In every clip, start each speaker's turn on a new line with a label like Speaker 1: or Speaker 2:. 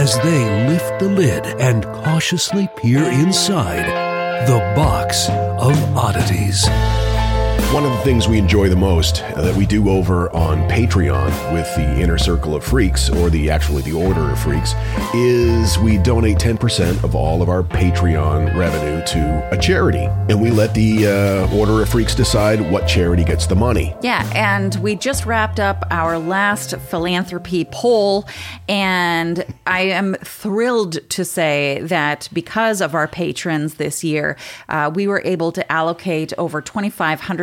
Speaker 1: as they lift the lid and cautiously peer inside the box of oddities.
Speaker 2: One of the things we enjoy the most uh, that we do over on Patreon with the Inner Circle of Freaks, or the actually the Order of Freaks, is we donate 10% of all of our Patreon revenue to a charity. And we let the uh, Order of Freaks decide what charity gets the money.
Speaker 3: Yeah, and we just wrapped up our last philanthropy poll, and I am thrilled to say that because of our patrons this year, uh, we were able to allocate over $2,500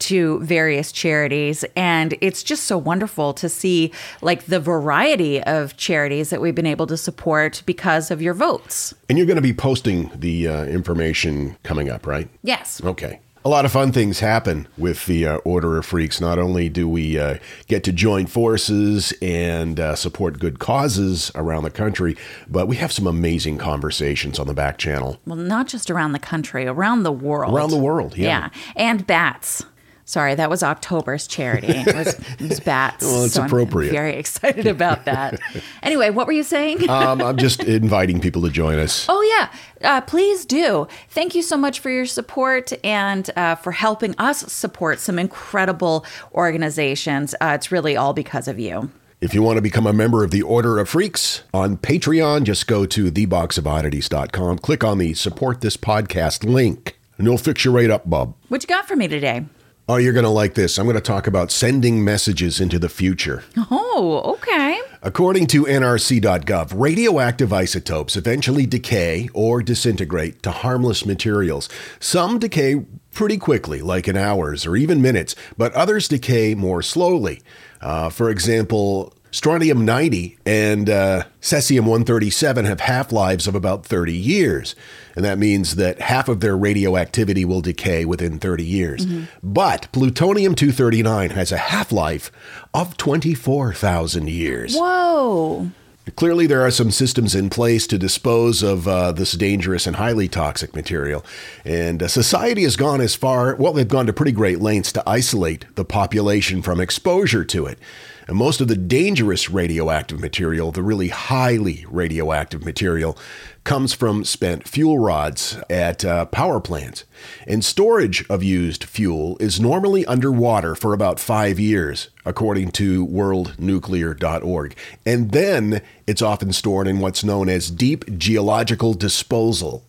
Speaker 3: to various charities. And it's just so wonderful to see like the variety of charities that we've been able to support because of your votes.
Speaker 2: And you're going to be posting the uh, information coming up, right?
Speaker 3: Yes.
Speaker 2: Okay. A lot of fun things happen with the uh, Order of Freaks. Not only do we uh, get to join forces and uh, support good causes around the country, but we have some amazing conversations on the back channel.
Speaker 3: Well, not just around the country, around the world.
Speaker 2: Around the world, yeah.
Speaker 3: Yeah. And bats. Sorry, that was October's charity. It was, it was bats.
Speaker 2: Well, it's
Speaker 3: So I'm
Speaker 2: appropriate.
Speaker 3: very excited about that. anyway, what were you saying?
Speaker 2: um, I'm just inviting people to join us.
Speaker 3: Oh, yeah. Uh, please do. Thank you so much for your support and uh, for helping us support some incredible organizations. Uh, it's really all because of you.
Speaker 2: If you want to become a member of the Order of Freaks on Patreon, just go to theboxofoddities.com, click on the support this podcast link, and you'll fix your rate up, Bob.
Speaker 3: What you got for me today?
Speaker 2: Oh, you're going to like this. I'm going to talk about sending messages into the future.
Speaker 3: Oh, okay.
Speaker 2: According to NRC.gov, radioactive isotopes eventually decay or disintegrate to harmless materials. Some decay pretty quickly, like in hours or even minutes, but others decay more slowly. Uh, for example, strontium 90 and uh, cesium 137 have half lives of about 30 years. And that means that half of their radioactivity will decay within 30 years. But plutonium 239 has a half life of 24,000 years.
Speaker 3: Whoa.
Speaker 2: Clearly, there are some systems in place to dispose of uh, this dangerous and highly toxic material. And uh, society has gone as far, well, they've gone to pretty great lengths to isolate the population from exposure to it. And most of the dangerous radioactive material, the really highly radioactive material, comes from spent fuel rods at uh, power plants. And storage of used fuel is normally underwater for about five years, according to worldnuclear.org. And then it's often stored in what's known as deep geological disposal.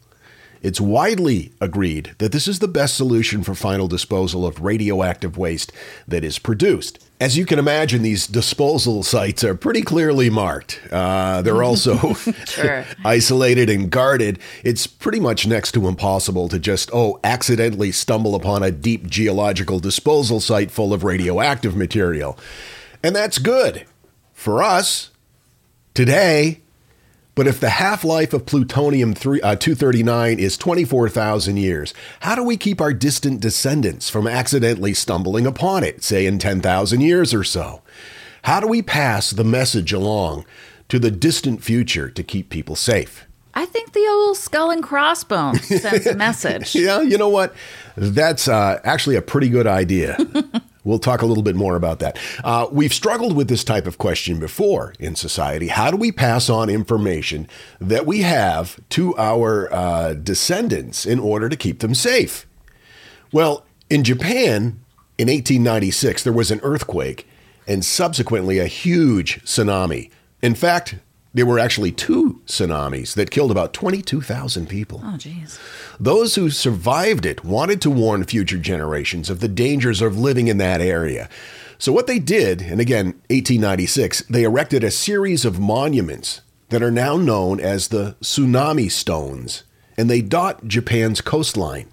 Speaker 2: It's widely agreed that this is the best solution for final disposal of radioactive waste that is produced. As you can imagine, these disposal sites are pretty clearly marked. Uh, they're also isolated and guarded. It's pretty much next to impossible to just, oh, accidentally stumble upon a deep geological disposal site full of radioactive material. And that's good for us today. But if the half life of plutonium 3, uh, 239 is 24,000 years, how do we keep our distant descendants from accidentally stumbling upon it, say in 10,000 years or so? How do we pass the message along to the distant future to keep people safe?
Speaker 3: I think the old skull and crossbones sends a message.
Speaker 2: Yeah, you know what? That's uh, actually a pretty good idea. we'll talk a little bit more about that. Uh, we've struggled with this type of question before in society. How do we pass on information that we have to our uh, descendants in order to keep them safe? Well, in Japan in 1896, there was an earthquake and subsequently a huge tsunami. In fact, there were actually two tsunamis that killed about 22,000 people.
Speaker 3: Oh, jeez.
Speaker 2: Those who survived it wanted to warn future generations of the dangers of living in that area. So, what they did, and again, 1896, they erected a series of monuments that are now known as the tsunami stones, and they dot Japan's coastline.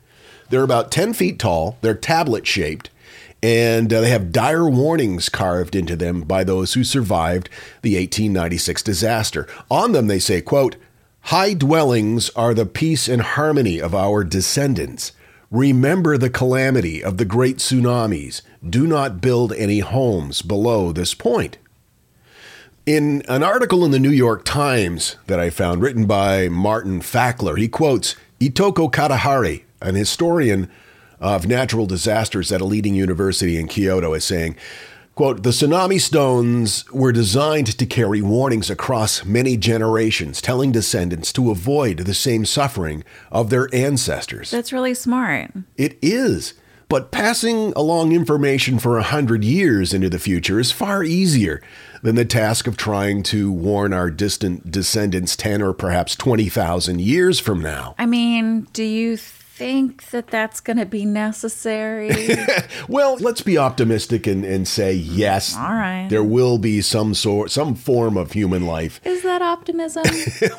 Speaker 2: They're about 10 feet tall, they're tablet shaped, and uh, they have dire warnings carved into them by those who survived the 1896 disaster. On them, they say, quote, High dwellings are the peace and harmony of our descendants. Remember the calamity of the great tsunamis. Do not build any homes below this point. In an article in the New York Times that I found, written by Martin Fackler, he quotes Itoko Kitahara, an historian of natural disasters at a leading university in Kyoto, is saying, Quote, the tsunami stones were designed to carry warnings across many generations, telling descendants to avoid the same suffering of their ancestors.
Speaker 3: That's really smart.
Speaker 2: It is. But passing along information for a hundred years into the future is far easier than the task of trying to warn our distant descendants 10 or perhaps 20,000 years from now.
Speaker 3: I mean, do you think that that's going to be necessary?
Speaker 2: Well, let's be optimistic and, and say yes.
Speaker 3: All right.
Speaker 2: There will be some sort, some form of human life.
Speaker 3: Is that optimism?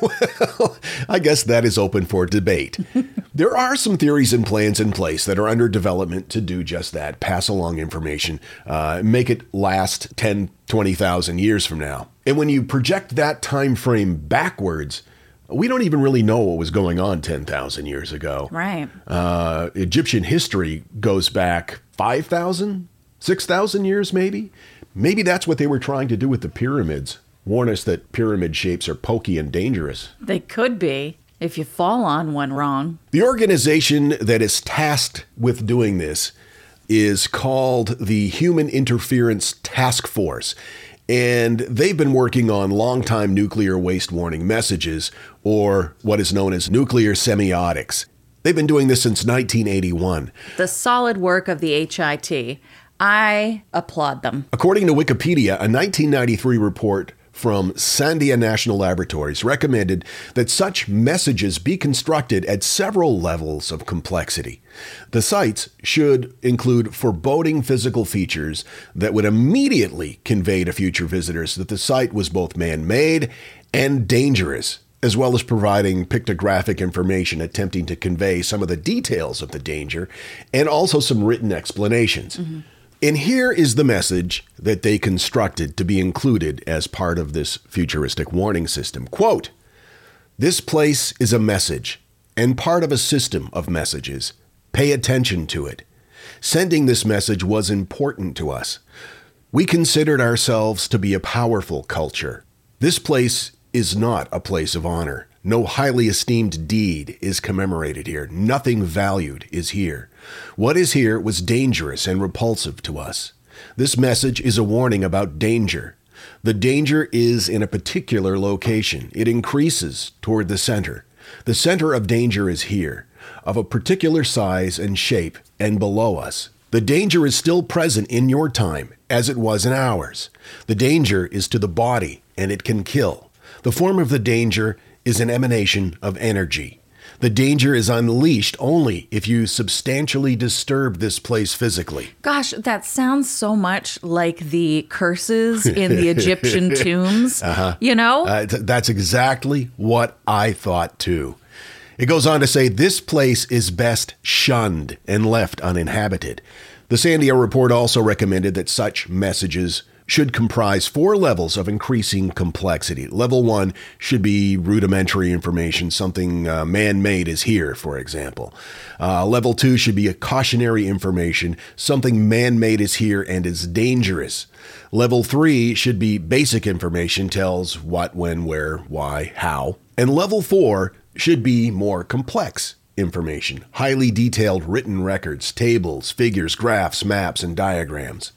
Speaker 2: well, I guess that is open for debate. there are some theories and plans in place that are under development to do just that pass along information, uh, make it last 10, 20,000 years from now. And when you project that time frame backwards, we don't even really know what was going on 10,000 years ago.
Speaker 3: right.
Speaker 2: Uh, Egyptian history goes back 5,000, 6,000 years, maybe. Maybe that's what they were trying to do with the pyramids. Warn us that pyramid shapes are pokey and dangerous.
Speaker 3: They could be if you fall on one wrong.
Speaker 2: The organization that is tasked with doing this is called the Human Interference Task Force. And they've been working on long-time nuclear waste warning messages, or what is known as nuclear semiotics. They've been doing this since 1981.
Speaker 3: The solid work of the HIT. I applaud them.
Speaker 2: According to Wikipedia, a 1993 report from Sandia National Laboratories recommended that such messages be constructed at several levels of complexity. The sites should include foreboding physical features that would immediately convey to future visitors that the site was both man made and dangerous, as well as providing pictographic information attempting to convey some of the details of the danger and also some written explanations. Mm-hmm. And here is the message that they constructed to be included as part of this futuristic warning system. Quote This place is a message and part of a system of messages. Pay attention to it. Sending this message was important to us. We considered ourselves to be a powerful culture. This place is not a place of honor. No highly esteemed deed is commemorated here. Nothing valued is here. What is here was dangerous and repulsive to us. This message is a warning about danger. The danger is in a particular location. It increases toward the center. The center of danger is here, of a particular size and shape, and below us. The danger is still present in your time, as it was in ours. The danger is to the body, and it can kill. The form of the danger is an emanation of energy. The danger is unleashed only if you substantially disturb this place physically.
Speaker 3: Gosh, that sounds so much like the curses in the Egyptian tombs. You know?
Speaker 2: Uh, th- that's exactly what I thought too. It goes on to say this place is best shunned and left uninhabited. The Sandia report also recommended that such messages should comprise four levels of increasing complexity. Level one should be rudimentary information, something uh, man made is here, for example. Uh, level two should be a cautionary information, something man made is here and is dangerous. Level three should be basic information, tells what, when, where, why, how. And level four should be more complex information, highly detailed written records, tables, figures, graphs, maps, and diagrams.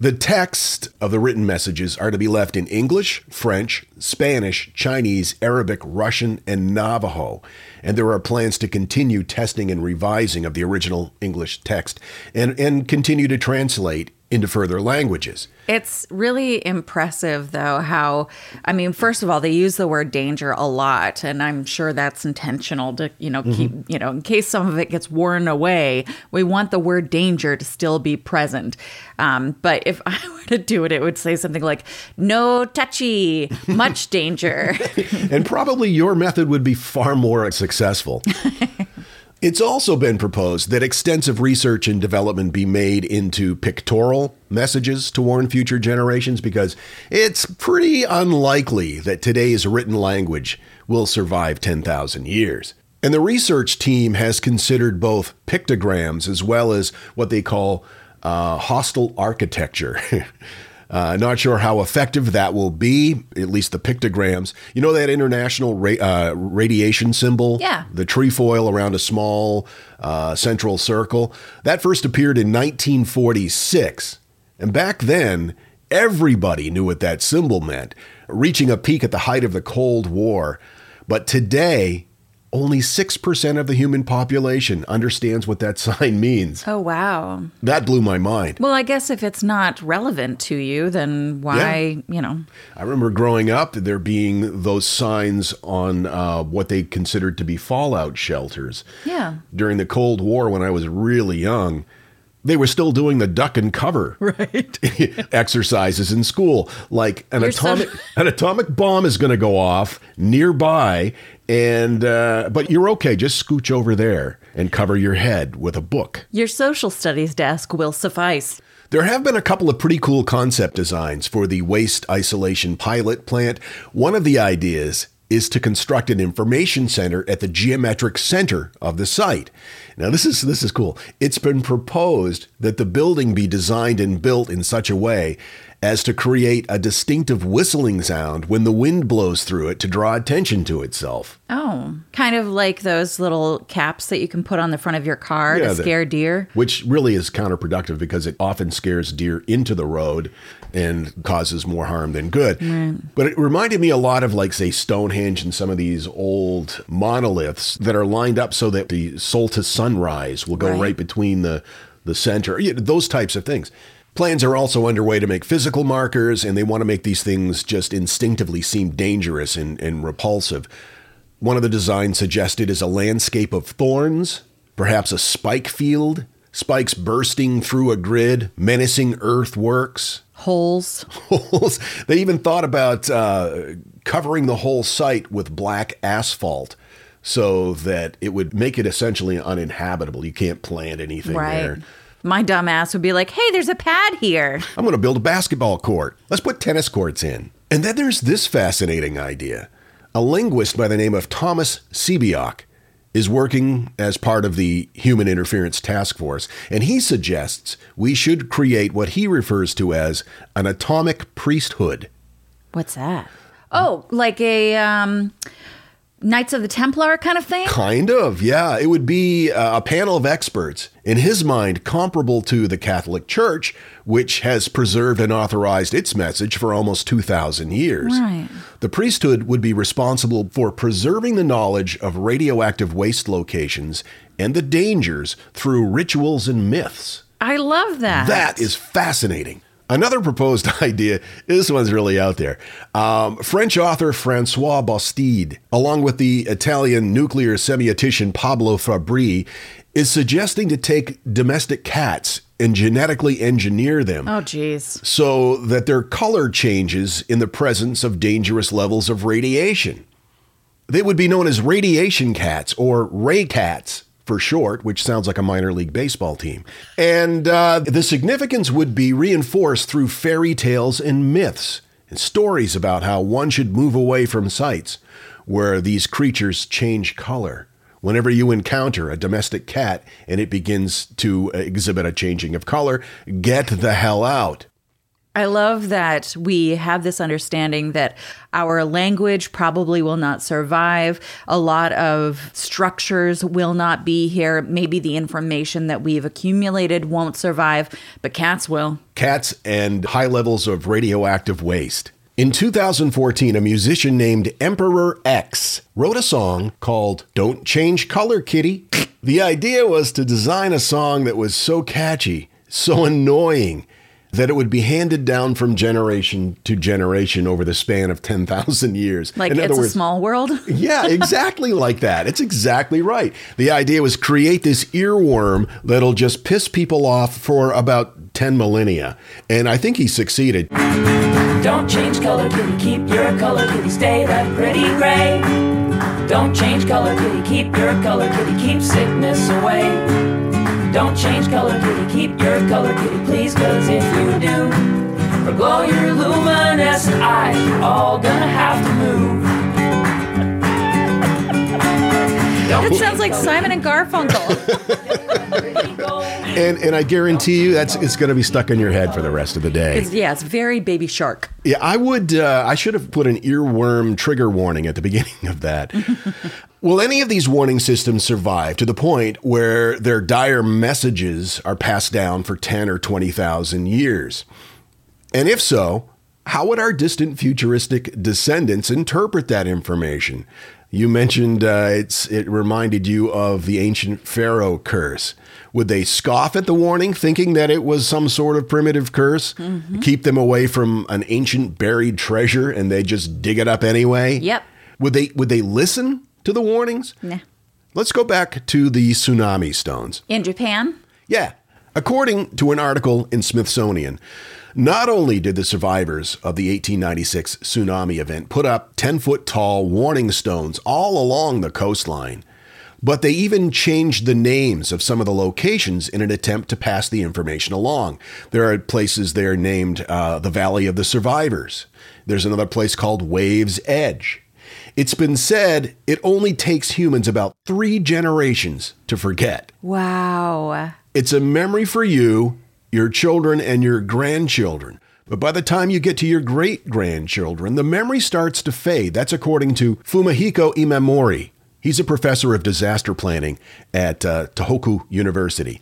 Speaker 2: The text of the written messages are to be left in English, French, Spanish, Chinese, Arabic, Russian, and Navajo. And there are plans to continue testing and revising of the original English text and, and continue to translate into further languages.
Speaker 3: It's really impressive, though, how, I mean, first of all, they use the word danger a lot, and I'm sure that's intentional to, you know, keep, you know, in case some of it gets worn away, we want the word danger to still be present. Um, but if I were to do it, it would say something like, no touchy, much danger.
Speaker 2: and probably your method would be far more successful. It's also been proposed that extensive research and development be made into pictorial messages to warn future generations because it's pretty unlikely that today's written language will survive 10,000 years. And the research team has considered both pictograms as well as what they call uh, hostile architecture. Uh, not sure how effective that will be, at least the pictograms. You know that international ra- uh, radiation symbol?
Speaker 3: Yeah.
Speaker 2: The trefoil around a small uh, central circle? That first appeared in 1946. And back then, everybody knew what that symbol meant, reaching a peak at the height of the Cold War. But today, only 6% of the human population understands what that sign means.
Speaker 3: oh, wow.
Speaker 2: That blew my mind.
Speaker 3: Well, I guess if it's not relevant to you, then why, you know?
Speaker 2: I remember growing up, there being those signs on uh, what they considered to be fallout shelters.
Speaker 3: Yeah.
Speaker 2: During the Cold War, when I was really young, they were still doing the duck and cover
Speaker 3: Right.
Speaker 2: exercises in school. Like an
Speaker 3: You're so-
Speaker 2: atomic an atomic bomb is going to go off nearby, and uh, but you're okay. Just scooch over there and cover your head with a book.
Speaker 3: Your social studies desk will suffice.
Speaker 2: There have been a couple of pretty cool concept designs for the waste isolation pilot plant. One of the ideas is to construct an information center at the geometric center of the site. Now this is this is cool. It's been proposed that the building be designed and built in such a way as to create a distinctive whistling sound when the wind blows through it to draw attention to itself.
Speaker 3: Oh, kind of like those little caps that you can put on the front of your car
Speaker 2: Yeah,
Speaker 3: to scare deer.
Speaker 2: Which really is counterproductive because it often scares deer into the road and causes more harm than good. But it reminded me a lot of, like, say, Stonehenge and some of these old monoliths that are lined up so that the to sunrise will go
Speaker 3: Right.
Speaker 2: right, between the, the center, those types of things. Plans are also underway to make physical markers, and they want to make these things just instinctively seem dangerous and, and repulsive. One of the designs suggested is a landscape of thorns, perhaps a spike field, spikes bursting through a grid, menacing earthworks.
Speaker 3: Holes.
Speaker 2: Holes. they even thought about uh, covering the whole site with black asphalt so that it would make it essentially uninhabitable. You can't plant anything
Speaker 3: Right.
Speaker 2: there.
Speaker 3: My dumb ass would be like, hey, there's a pad here.
Speaker 2: I'm going to build a basketball court. Let's put tennis courts in. And then there's this fascinating idea. A linguist by the name of Thomas Sebeok is working as part of the Human Interference Task Force, and he suggests we should create what he refers to as an atomic priesthood.
Speaker 3: What's that? Oh, like a um, Knights of the Templar kind of thing?
Speaker 2: Kind of, yeah. It would be uh, a panel of experts, in his mind, comparable to the Catholic Church, which has preserved and authorized its message for almost 2,000 years.
Speaker 3: Right.
Speaker 2: The priesthood would be responsible for preserving the knowledge of radioactive waste locations and the dangers through rituals and myths.
Speaker 3: I love that.
Speaker 2: That is fascinating. Another proposed idea, this one's really out there. Um, French author Francois Bastide, along with the Italian nuclear semiotician Pablo Fabbri, is suggesting to take domestic cats and genetically engineer them
Speaker 3: Oh, geez.
Speaker 2: so that their color changes in the presence of dangerous levels of radiation. They would be known as radiation cats or ray cats for short, which sounds like a minor league baseball team. And uh, the significance would be reinforced through fairy tales and myths and stories about how one should move away from sites where these creatures change color. Whenever you encounter a domestic cat and it begins to exhibit a changing of color, get the hell out.
Speaker 3: I love that we have this understanding that our language probably will not survive. A lot of structures will not be here. Maybe the information that we've accumulated won't survive, but cats will.
Speaker 2: Cats and high levels of radioactive waste. In 2014, a musician named Emperor X wrote a song called Don't Change Color, Kitty. The idea was to design a song that was so catchy, so annoying, that it would be handed down from generation to generation over the span of 10,000 years.
Speaker 3: Like
Speaker 2: In
Speaker 3: it's
Speaker 2: other
Speaker 3: a small world.
Speaker 2: yeah, exactly like that. It's exactly right. The idea was create this earworm that'll just piss people off for about 10 millennia. And I think he succeeded.
Speaker 4: Don't change color, kitty, keep your color, kitty, stay that pretty gray. Don't change color, kitty, keep your color, kitty, keep sickness away. Don't change color, kitty, keep your color, kitty, please, cause if you do, or glow your luminescent eyes, you're all gonna have to move.
Speaker 3: That sounds like Simon and Garfunkel.
Speaker 2: And and I guarantee you that's it's going to be stuck in your head for the rest of the day.
Speaker 3: It's, yeah, it's very baby shark.
Speaker 2: Yeah, I would. Uh, I should have put an earworm trigger warning at the beginning of that. Will any of these warning systems survive to the point where their dire messages are passed down for ten or twenty thousand years? And if so, how would our distant futuristic descendants interpret that information? You mentioned uh, it's it reminded you of the ancient pharaoh curse. Would they scoff at the warning, thinking that it was some sort of primitive curse, keep them away from an ancient buried treasure, and they just dig it up anyway?
Speaker 3: Yep.
Speaker 2: Would they would they listen to the warnings?
Speaker 3: Nah.
Speaker 2: Let's go back to the tsunami stones.
Speaker 3: In Japan,
Speaker 2: Yeah. According to an article in Smithsonian, not only did the survivors of the 1896 tsunami event put up 10 foot tall warning stones all along the coastline, but they even changed the names of some of the locations in an attempt to pass the information along. There are places there named uh, the Valley of the Survivors. There's another place called Waves Edge. It's been said it only takes humans about three generations to forget.
Speaker 3: wow.
Speaker 2: It's a memory for you, your children, and your grandchildren. But by the time you get to your great grandchildren, the memory starts to fade. That's according to Fumihiko Imamura. He's a professor of disaster planning at uh, Tohoku University.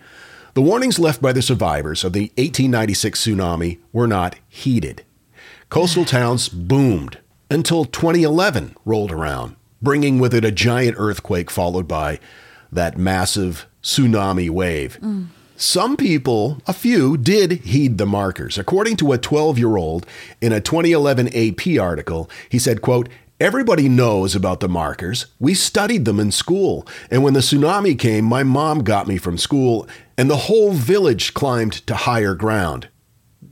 Speaker 2: The warnings left by the survivors of the 1896 tsunami were not heeded. Coastal towns boomed until 2011 rolled around, bringing with it a giant earthquake followed by that massive tsunami wave. Mm. Some people, a few, did heed the markers. According to a 12-year-old in a 2011 AP article, he said, quote, Everybody knows about the markers. We studied them in school. And when the tsunami came, my mom got me from school, and the whole village climbed to higher ground.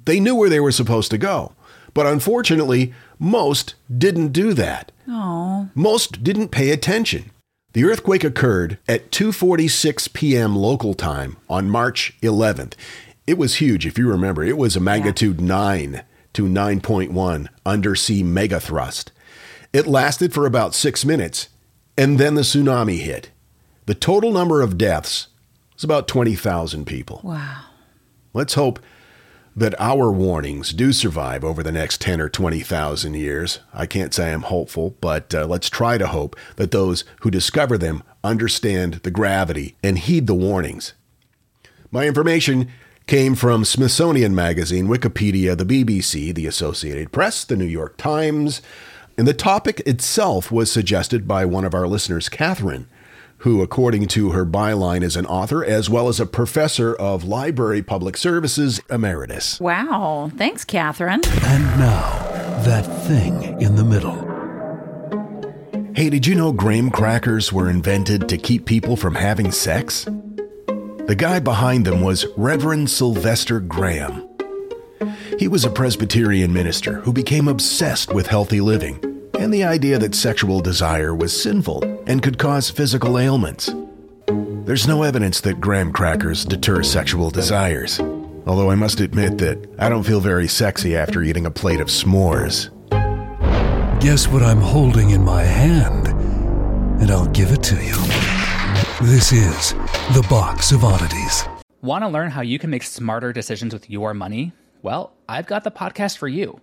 Speaker 2: They knew where they were supposed to go. But unfortunately, most didn't do that. Most didn't pay attention. The earthquake occurred at 2:46 p.m. local time on March 11th. It was huge if you remember. It was a magnitude 9 to 9.1 undersea megathrust. It lasted for about 6 minutes and then the tsunami hit. The total number of deaths was about 20,000 people.
Speaker 3: Wow.
Speaker 2: Let's hope that our warnings do survive over the next 10 or 20,000 years. I can't say I'm hopeful, but uh, let's try to hope that those who discover them understand the gravity and heed the warnings. My information came from Smithsonian Magazine, Wikipedia, the BBC, the Associated Press, the New York Times, and the topic itself was suggested by one of our listeners, Catherine, who, according to her byline, is an author as well as a professor of library public services emeritus.
Speaker 3: Wow. Thanks, Catherine.
Speaker 1: And now, that thing in the middle.
Speaker 2: Hey, did you know graham crackers were invented to keep people from having sex? The guy behind them was Reverend Sylvester Graham. He was a Presbyterian minister who became obsessed with healthy living and the idea that sexual desire was sinful and could cause physical ailments. There's no evidence that graham crackers deter sexual desires. Although I must admit that I don't feel very sexy after eating a plate of s'mores.
Speaker 1: Guess what I'm holding in my hand? And I'll give it to you. This is the Box of Oddities.
Speaker 5: Want to learn how you can make smarter decisions with your money? Well, I've got the podcast for you.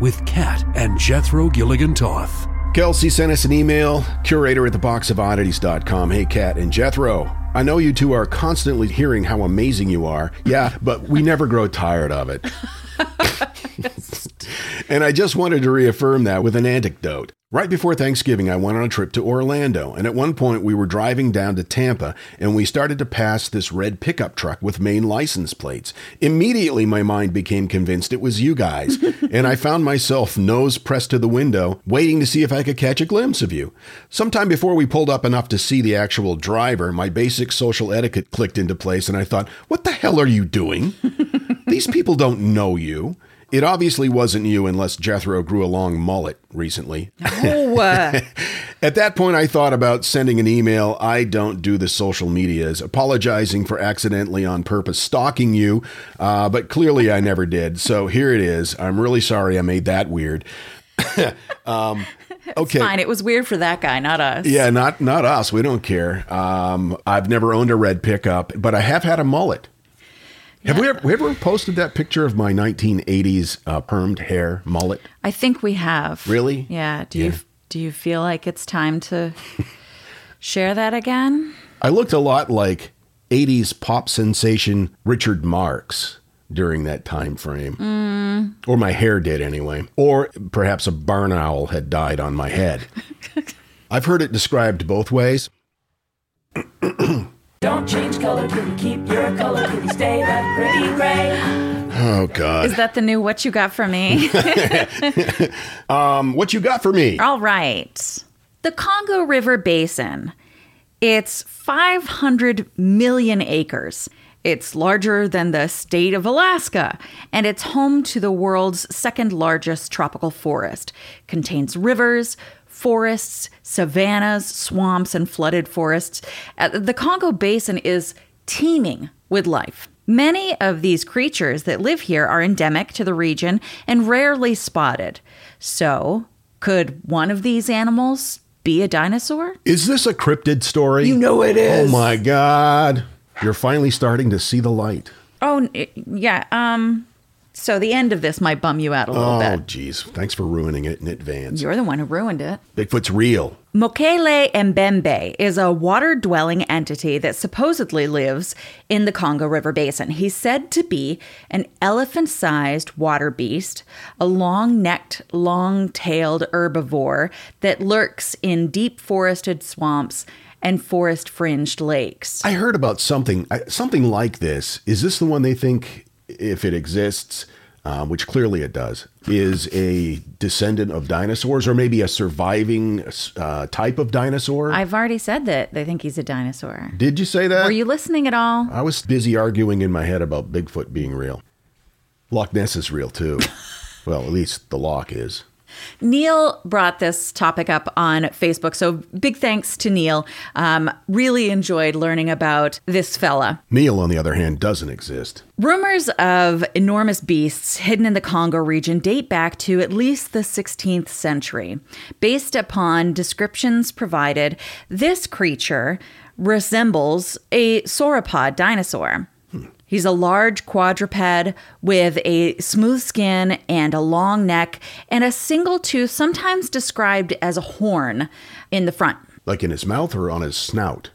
Speaker 1: with Kat and Jethro Gilligan Toth.
Speaker 2: Kelsey sent us an email, curator at theboxofoddities.com. Hey, Kat and Jethro. I know you two are constantly hearing how amazing you are. Yeah, but we never grow tired of it. And I just wanted to reaffirm that with an anecdote. Right before Thanksgiving, I went on a trip to Orlando, and at one point we were driving down to Tampa and we started to pass this red pickup truck with Maine license plates. Immediately, my mind became convinced it was you guys, and I found myself nose pressed to the window, waiting to see if I could catch a glimpse of you. Sometime before we pulled up enough to see the actual driver, my basic social etiquette clicked into place, and I thought, what the hell are you doing? These people don't know you. It obviously wasn't you unless Jethro grew a long mullet recently.
Speaker 3: Oh, uh,
Speaker 2: At that point, I thought about sending an email. I don't do the social medias, apologizing for accidentally on purpose stalking you, uh, but clearly I never did. So here it is. I'm really sorry I made that weird. um, okay.
Speaker 3: fine. It was weird for that guy, not us.
Speaker 2: Yeah, not not us. We don't care. Um, I've never owned a red pickup, but I have had a mullet. Have we ever, we ever posted that picture of my 1980s uh, permed hair mullet?
Speaker 3: I think we have.
Speaker 2: Really?
Speaker 3: Yeah. Do
Speaker 2: Yeah.
Speaker 3: you do you feel like it's time to share that again?
Speaker 2: I looked a lot like 80s pop sensation Richard Marx during that time frame. Or my hair did anyway. Or perhaps a barn owl had died on my head. I've heard it described both ways.
Speaker 4: Don't change color, kitty, keep your color, kitty, stay that pretty gray.
Speaker 2: Oh God.
Speaker 3: Is that the new what you got for me?
Speaker 2: um, what you got for me?
Speaker 3: All right. The Congo River Basin. It's 500 million acres. It's larger than the state of Alaska, and it's home to the world's second largest tropical forest. Contains rivers, forests, savannas, swamps, and flooded forests. Uh, The Congo Basin is teeming with life. Many of these creatures that live here are endemic to the region and rarely spotted. So, could one of these animals be a dinosaur?
Speaker 2: Is this a cryptid story?
Speaker 3: You know it is.
Speaker 2: Oh my God. You're finally starting to see the light.
Speaker 3: Oh, yeah. Um, so the end of this might bum you out a little
Speaker 2: Oh,
Speaker 3: bit.
Speaker 2: geez. Thanks for ruining it in advance.
Speaker 3: You're the one who ruined it.
Speaker 2: Bigfoot's real.
Speaker 3: Mokele Mbembe is a water dwelling entity that supposedly lives in the Congo River Basin. He's said to be an elephant sized water beast, a long necked, long tailed herbivore that lurks in deep forested swamps and forest fringed lakes.
Speaker 2: I heard about something, something like this. Is this the one they think, if it exists, um, which clearly it does, is a descendant of dinosaurs, or maybe a surviving uh, type of dinosaur?
Speaker 3: I've already said that they think he's a dinosaur.
Speaker 2: Did you say that?
Speaker 3: Were you listening at all?
Speaker 2: I was busy arguing in my head about Bigfoot being real. Loch Ness is real too. well, at least the loch is.
Speaker 3: Neil brought this topic up on Facebook. So big thanks to Neil. Um, really enjoyed learning about this fella.
Speaker 2: Neil, on the other hand, doesn't exist.
Speaker 3: Rumors of enormous beasts hidden in the Congo region date back to at least the 16th century. Based upon descriptions provided, this creature resembles a sauropod dinosaur. He's a large quadruped with a smooth skin and a long neck and a single tooth, sometimes described as a horn, in the front.
Speaker 2: Like in his mouth or on his snout.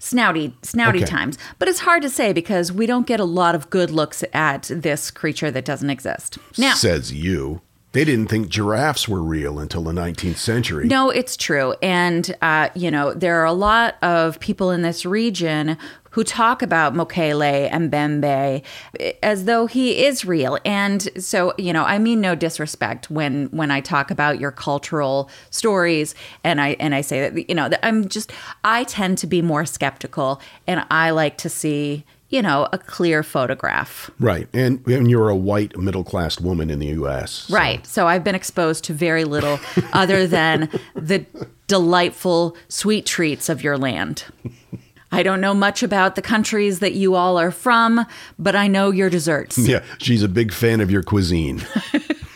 Speaker 3: Snouty, snouty
Speaker 2: Okay.
Speaker 3: times. But it's hard to say because we don't get a lot of good looks at this creature that doesn't exist. Now,
Speaker 2: Says you. They didn't think giraffes were real until the 19th century.
Speaker 3: No, it's true. And, uh, you know, there are a lot of people in this region who talk about Mokele-mbembe as though he is real. And so, you know, I mean no disrespect when when I talk about your cultural stories and I and I say that you know, I'm just I tend to be more skeptical and I like to see, you know, a clear photograph.
Speaker 2: Right. And, and you're a white middle class woman in the U.S. so-
Speaker 3: Right. So I've been exposed to very little other than the delightful sweet treats of your land. I don't know much about the countries that you all are from, but I know your desserts.
Speaker 2: Yeah, she's a big fan of your cuisine.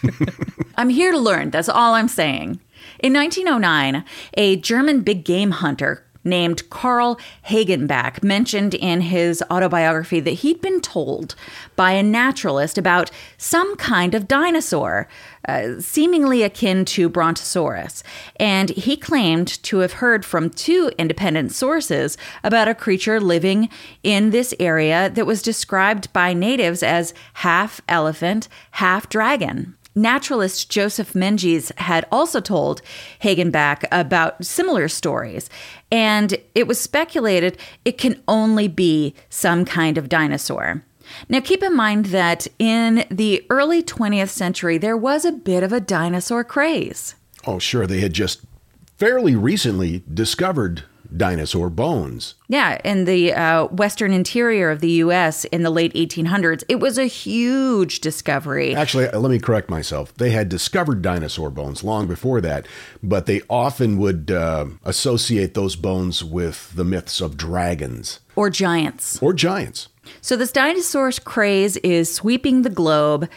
Speaker 3: I'm here to learn. That's all I'm saying. In 1909, a German big game hunter named Carl Hagenbeck mentioned in his autobiography that he'd been told by a naturalist about some kind of dinosaur, uh, seemingly akin to Brontosaurus. And he claimed to have heard from two independent sources about a creature living in this area that was described by natives as half elephant, half dragon. Naturalist Joseph Menges had also told Hagenbeck about similar stories, and it was speculated it can only be some kind of dinosaur. Now, keep in mind that in the early 20th century, there was a bit of a dinosaur craze.
Speaker 2: Oh, sure. They had just fairly recently discovered dinosaur bones.
Speaker 3: Yeah, in the uh, western interior of the U.S. in the late 1800s, it was a huge discovery.
Speaker 2: Actually, uh, let me correct myself. They had discovered dinosaur bones long before that, but they often would uh, associate those bones with the myths of dragons
Speaker 3: Or giants.
Speaker 2: or giants.
Speaker 3: So this dinosaur craze is sweeping the globe.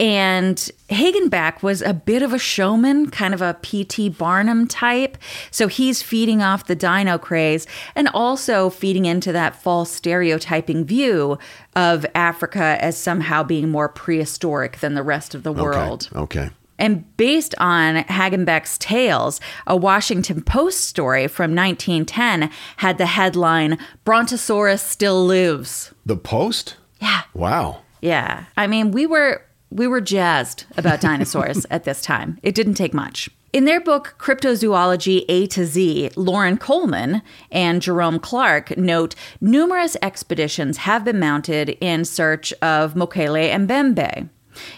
Speaker 3: And Hagenbeck was a bit of a showman, kind of a P.T. Barnum type. So he's feeding off the dino craze and also feeding into that false stereotyping view of Africa as somehow being more prehistoric than the rest of the world.
Speaker 2: Okay. okay.
Speaker 3: And based on Hagenbeck's tales, a Washington Post story from 1910 had the headline Brontosaurus still lives.
Speaker 2: The Post?
Speaker 3: Yeah.
Speaker 2: Wow.
Speaker 3: Yeah. I mean, we were we were jazzed about dinosaurs at this time. It didn't take much. In their book Cryptozoology A to Z, Loren Coleman and Jerome Clark note numerous expeditions have been mounted in search of Mokele-mbembe.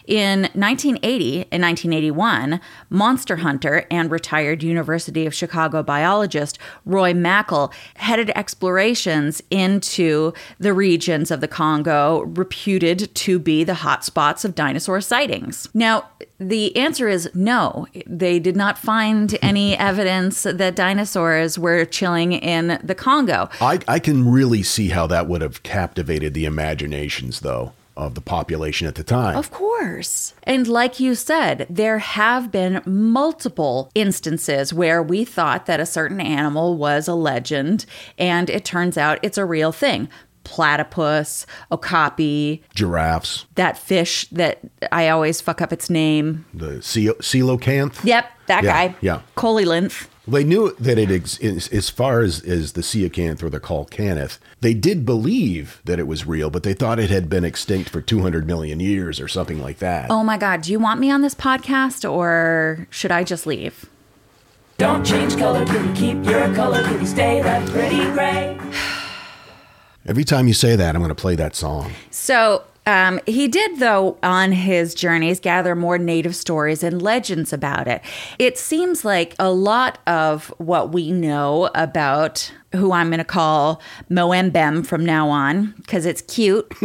Speaker 3: In 1980 and 1981, monster hunter and retired University of Chicago biologist Roy Mackal headed explorations into the regions of the Congo reputed to be the hotspots of dinosaur sightings. Now, the answer is no. They did not find any evidence that dinosaurs were chilling in the Congo.
Speaker 2: I, I can really see how that would have captivated the imaginations, though, of the population at the time.
Speaker 3: Of course. And like you said, there have been multiple instances where we thought that a certain animal was a legend, and it turns out it's a real thing. Platypus, okapi,
Speaker 2: Giraffes,
Speaker 3: that fish that I always fuck up its name.
Speaker 2: the coelacanth.
Speaker 3: Yep, that
Speaker 2: Yeah,
Speaker 3: guy.
Speaker 2: yeah.
Speaker 3: Colylinth.
Speaker 2: They knew that it ex- is, as far as, as the coelacanth or the colcanth, they did believe that it was real, but they thought it had been extinct for 200 million years or something like that.
Speaker 3: Oh my God, do you want me on this podcast or should I just leave?
Speaker 4: Don't change color, kitty, keep your color, kitty, stay that pretty gray.
Speaker 2: Every time you say that, I'm going to play that song.
Speaker 3: So um, he did, though, on his journeys, gather more native stories and legends about it. It seems like a lot of what we know about who I'm going to call Moembem from now on, because it's cute.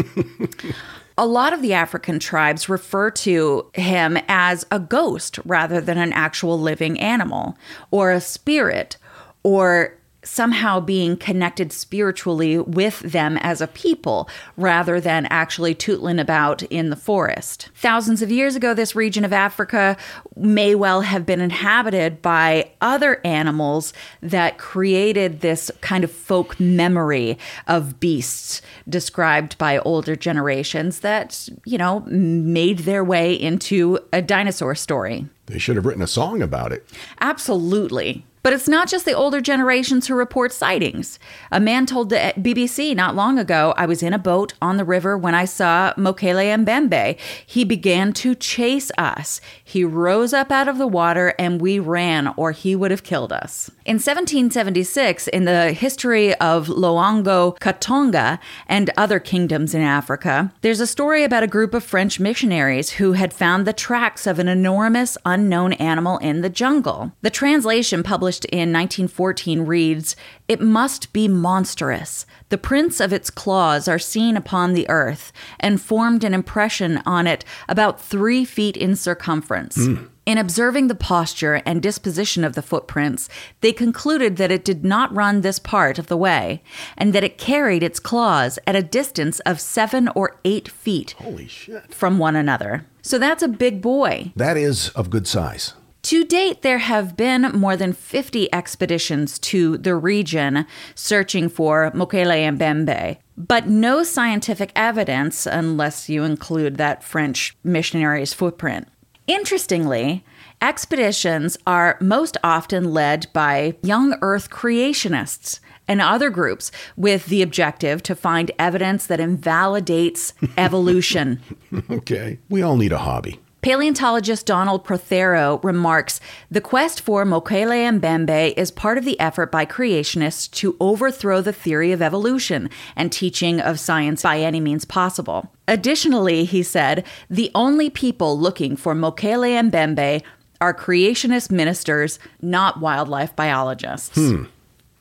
Speaker 3: A lot of the African tribes refer to him as a ghost rather than an actual living animal or a spirit or somehow being connected spiritually with them as a people rather than actually tootling about in the forest. Thousands of years ago, this region of Africa may well have been inhabited by other animals that created this kind of folk memory of beasts described by older generations that, you know, made their way into a dinosaur story.
Speaker 2: They should have written a song about it.
Speaker 3: Absolutely. But it's not just the older generations who report sightings. A man told the BBC not long ago, I was in a boat on the river when I saw Mokele Mbembe. He began to chase us. He rose up out of the water and we ran, or he would have killed us. In 1776, in the history of Loango Kakongo and other kingdoms in Africa, there's a story about a group of French missionaries who had found the tracks of an enormous unknown animal in the jungle. The translation published in 1914 reads It must be monstrous. The prints of its claws are seen upon the earth and formed an impression on it about three feet in circumference. Hmm. In observing the posture and disposition of the footprints, they concluded that it did not run this part of the way, and that it carried its claws at a distance of seven or eight feet
Speaker 2: Holy shit.
Speaker 3: from one another. So that's a big boy.
Speaker 2: That is of good size.
Speaker 3: To date, there have been more than 50 expeditions to the region searching for Mokele Mbembe, but no scientific evidence unless you include that French missionary's footprint. Interestingly, expeditions are most often led by young Earth creationists and other groups with the objective to find evidence that invalidates evolution.
Speaker 2: Okay. We all need a hobby.
Speaker 3: Paleontologist Donald Prothero remarks The quest for Mokele Mbembe is part of the effort by creationists to overthrow the theory of evolution and teaching of science by any means possible. Additionally, he said, the only people looking for Mokele Mbembe are creationist ministers, not wildlife biologists. Hmm.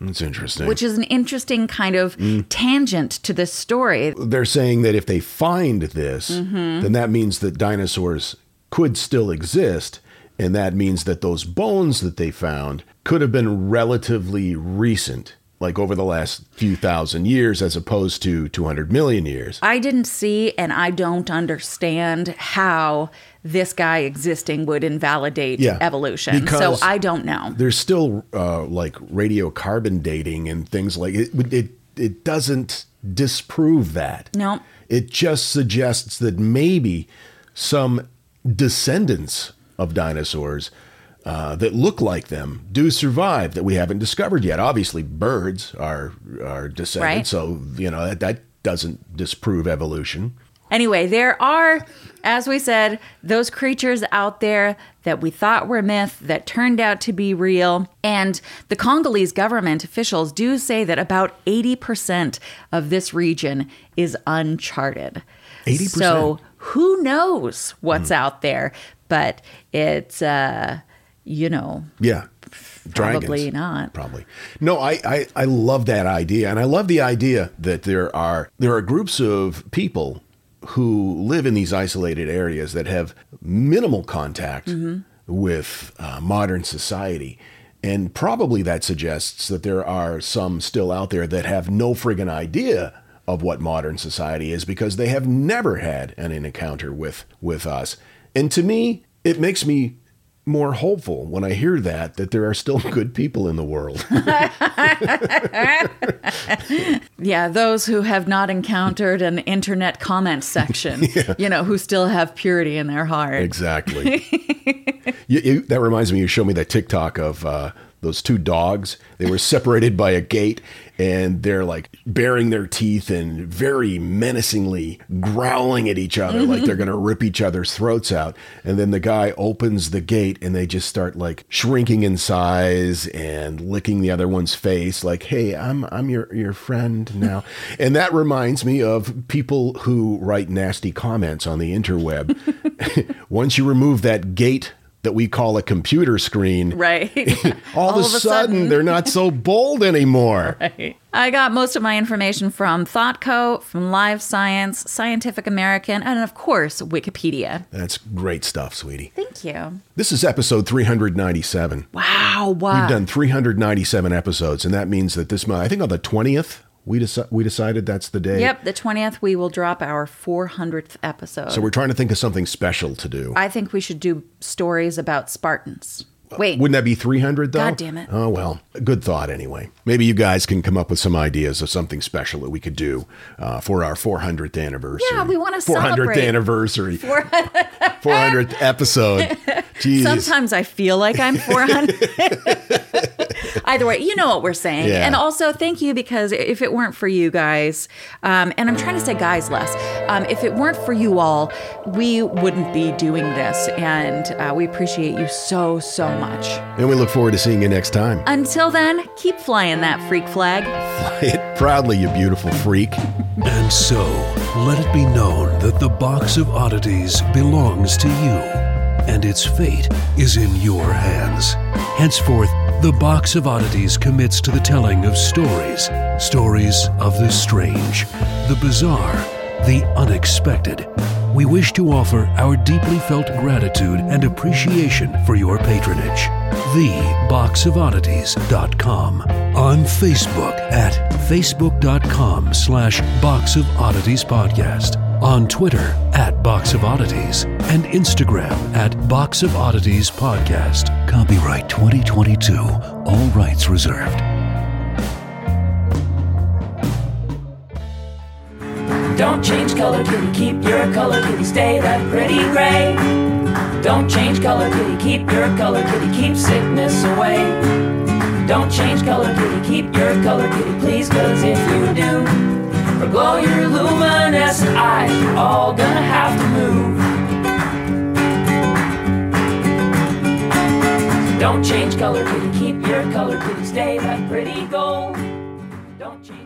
Speaker 2: That's interesting.
Speaker 3: Which is an interesting kind of tangent to this story.
Speaker 2: They're saying that if they find this,
Speaker 3: Mm-hmm.
Speaker 2: then that means that dinosaurs could still exist. And that means that those bones that they found could have been relatively recent, like over the last few thousand years, as opposed to 200 million years.
Speaker 3: I didn't see and I don't understand how this guy existing would invalidate
Speaker 2: Yeah,
Speaker 3: evolution. so I don't know.
Speaker 2: There's still uh, like radiocarbon dating and things like it. It, it doesn't disprove that.
Speaker 3: No.
Speaker 2: It just suggests that maybe some descendants of dinosaurs uh, that look like them do survive that we haven't discovered yet. Obviously, birds are are descendants,
Speaker 3: Right.
Speaker 2: so you know that, that doesn't disprove evolution.
Speaker 3: Anyway, there are, as we said, those creatures out there that we thought were myth that turned out to be real. And the Congolese government officials do say that about 80% of this region is uncharted.
Speaker 2: 80%?
Speaker 3: So who knows what's out there? But it's, uh, you know,
Speaker 2: Yeah.
Speaker 3: Probably not.
Speaker 2: Probably. No, I, I, I love that idea. And I love the idea that there are there are groups of people who live in these isolated areas that have minimal contact with uh, modern society. And probably that suggests that there are some still out there that have no friggin' idea of what modern society is because they have never had an encounter with with us. And to me, it makes me more hopeful when I hear that that there are still good people in the world.
Speaker 3: yeah, those who have not encountered an internet comment section, you know, who still have purity in their heart.
Speaker 2: exactly. you, you, that reminds me. You showed me that TikTok of uh, those two dogs. They were separated by a gate, and they're like baring their teeth and very menacingly growling at each other, like they're going to rip each other's throats out. And then the guy opens the gate, and they just start like shrinking in size and licking the other one's face, like, "Hey, I'm I'm your your friend now." and that reminds me of people who write nasty comments on the interweb. Once you remove that gate that we call a computer screen,
Speaker 3: Right.
Speaker 2: all, of a sudden, they're not so bold anymore. Right.
Speaker 3: I got most of my information from ThoughtCo, from Live Science, Scientific American, and of course, Wikipedia.
Speaker 2: That's great stuff, sweetie.
Speaker 3: Thank you.
Speaker 2: This is episode 397.
Speaker 3: Wow. Wow.
Speaker 2: We've done 397 episodes, and that means that this month, I think on the 20th, we, deci- we decided that's the day.
Speaker 3: Yep, the 20th, we will drop our 400th episode.
Speaker 2: So we're trying to think of something special to do.
Speaker 3: I think we should do stories about Spartans. Wait,
Speaker 2: Wouldn't that be 300 though?
Speaker 3: God damn it.
Speaker 2: Oh, well, good thought anyway. Maybe you guys can come up with some ideas of something special that we could do uh, for our 400th anniversary.
Speaker 3: Yeah, we wanna
Speaker 2: 400th
Speaker 3: celebrate.
Speaker 2: anniversary. 400th episode. Jeez.
Speaker 3: sometimes I feel like I'm 400. Either way, you know what we're saying.
Speaker 2: Yeah.
Speaker 3: And also, thank you because if it weren't for you guys, um, and I'm trying to say guys less, um, if it weren't for you all, we wouldn't be doing this. And uh, we appreciate you so, so much.
Speaker 2: And we look forward to seeing you next time.
Speaker 3: Until then, keep flying that freak flag.
Speaker 2: Fly it proudly, you beautiful freak.
Speaker 1: And so, let it be known that the box of oddities belongs to you, and its fate is in your hands. Henceforth, the box of oddities commits to the telling of stories stories of the strange, the bizarre, the unexpected. We wish to offer our deeply felt gratitude and appreciation for your patronage. TheBoxOfOddities.com. On Facebook at Facebook.com slash Box of Oddities Podcast. On Twitter at Box of Oddities. And Instagram at Box of Oddities Podcast. Copyright 2022. All rights reserved.
Speaker 4: Don't change color, kitty, keep your color, kitty, stay that pretty gray. Don't change color, kitty, keep your color, kitty, keep sickness away. Don't change color, kitty, keep your color, kitty, please, cause if you do, or glow your luminescent eyes, you're all gonna have to move. Don't change color, kitty, keep your color, kitty, stay that pretty gold. Don't change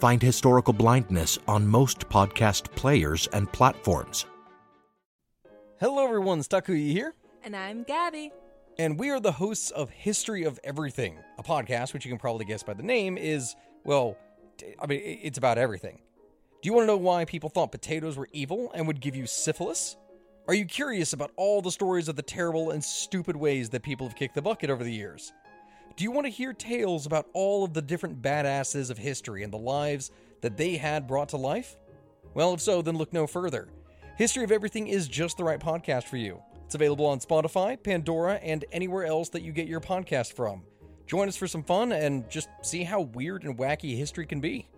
Speaker 6: Find Historical Blindness on most podcast players and platforms.
Speaker 7: Hello, everyone. Stakuyi here,
Speaker 8: And I'm Gabby.
Speaker 7: and we are the hosts of History of Everything, a podcast which you can probably guess by the name is, well, I mean, it's about everything. Do you want to know why people thought potatoes were evil and would give you syphilis? Are you curious about all the stories of the terrible and stupid ways that people have kicked the bucket over the years? Do you want to hear tales about all of the different badasses of history and the lives that they had brought to life? Well, if so, then look no further. History of Everything is just the right podcast for you. It's available on Spotify, Pandora, and anywhere else that you get your podcast from. Join us for some fun and just see how weird and wacky history can be.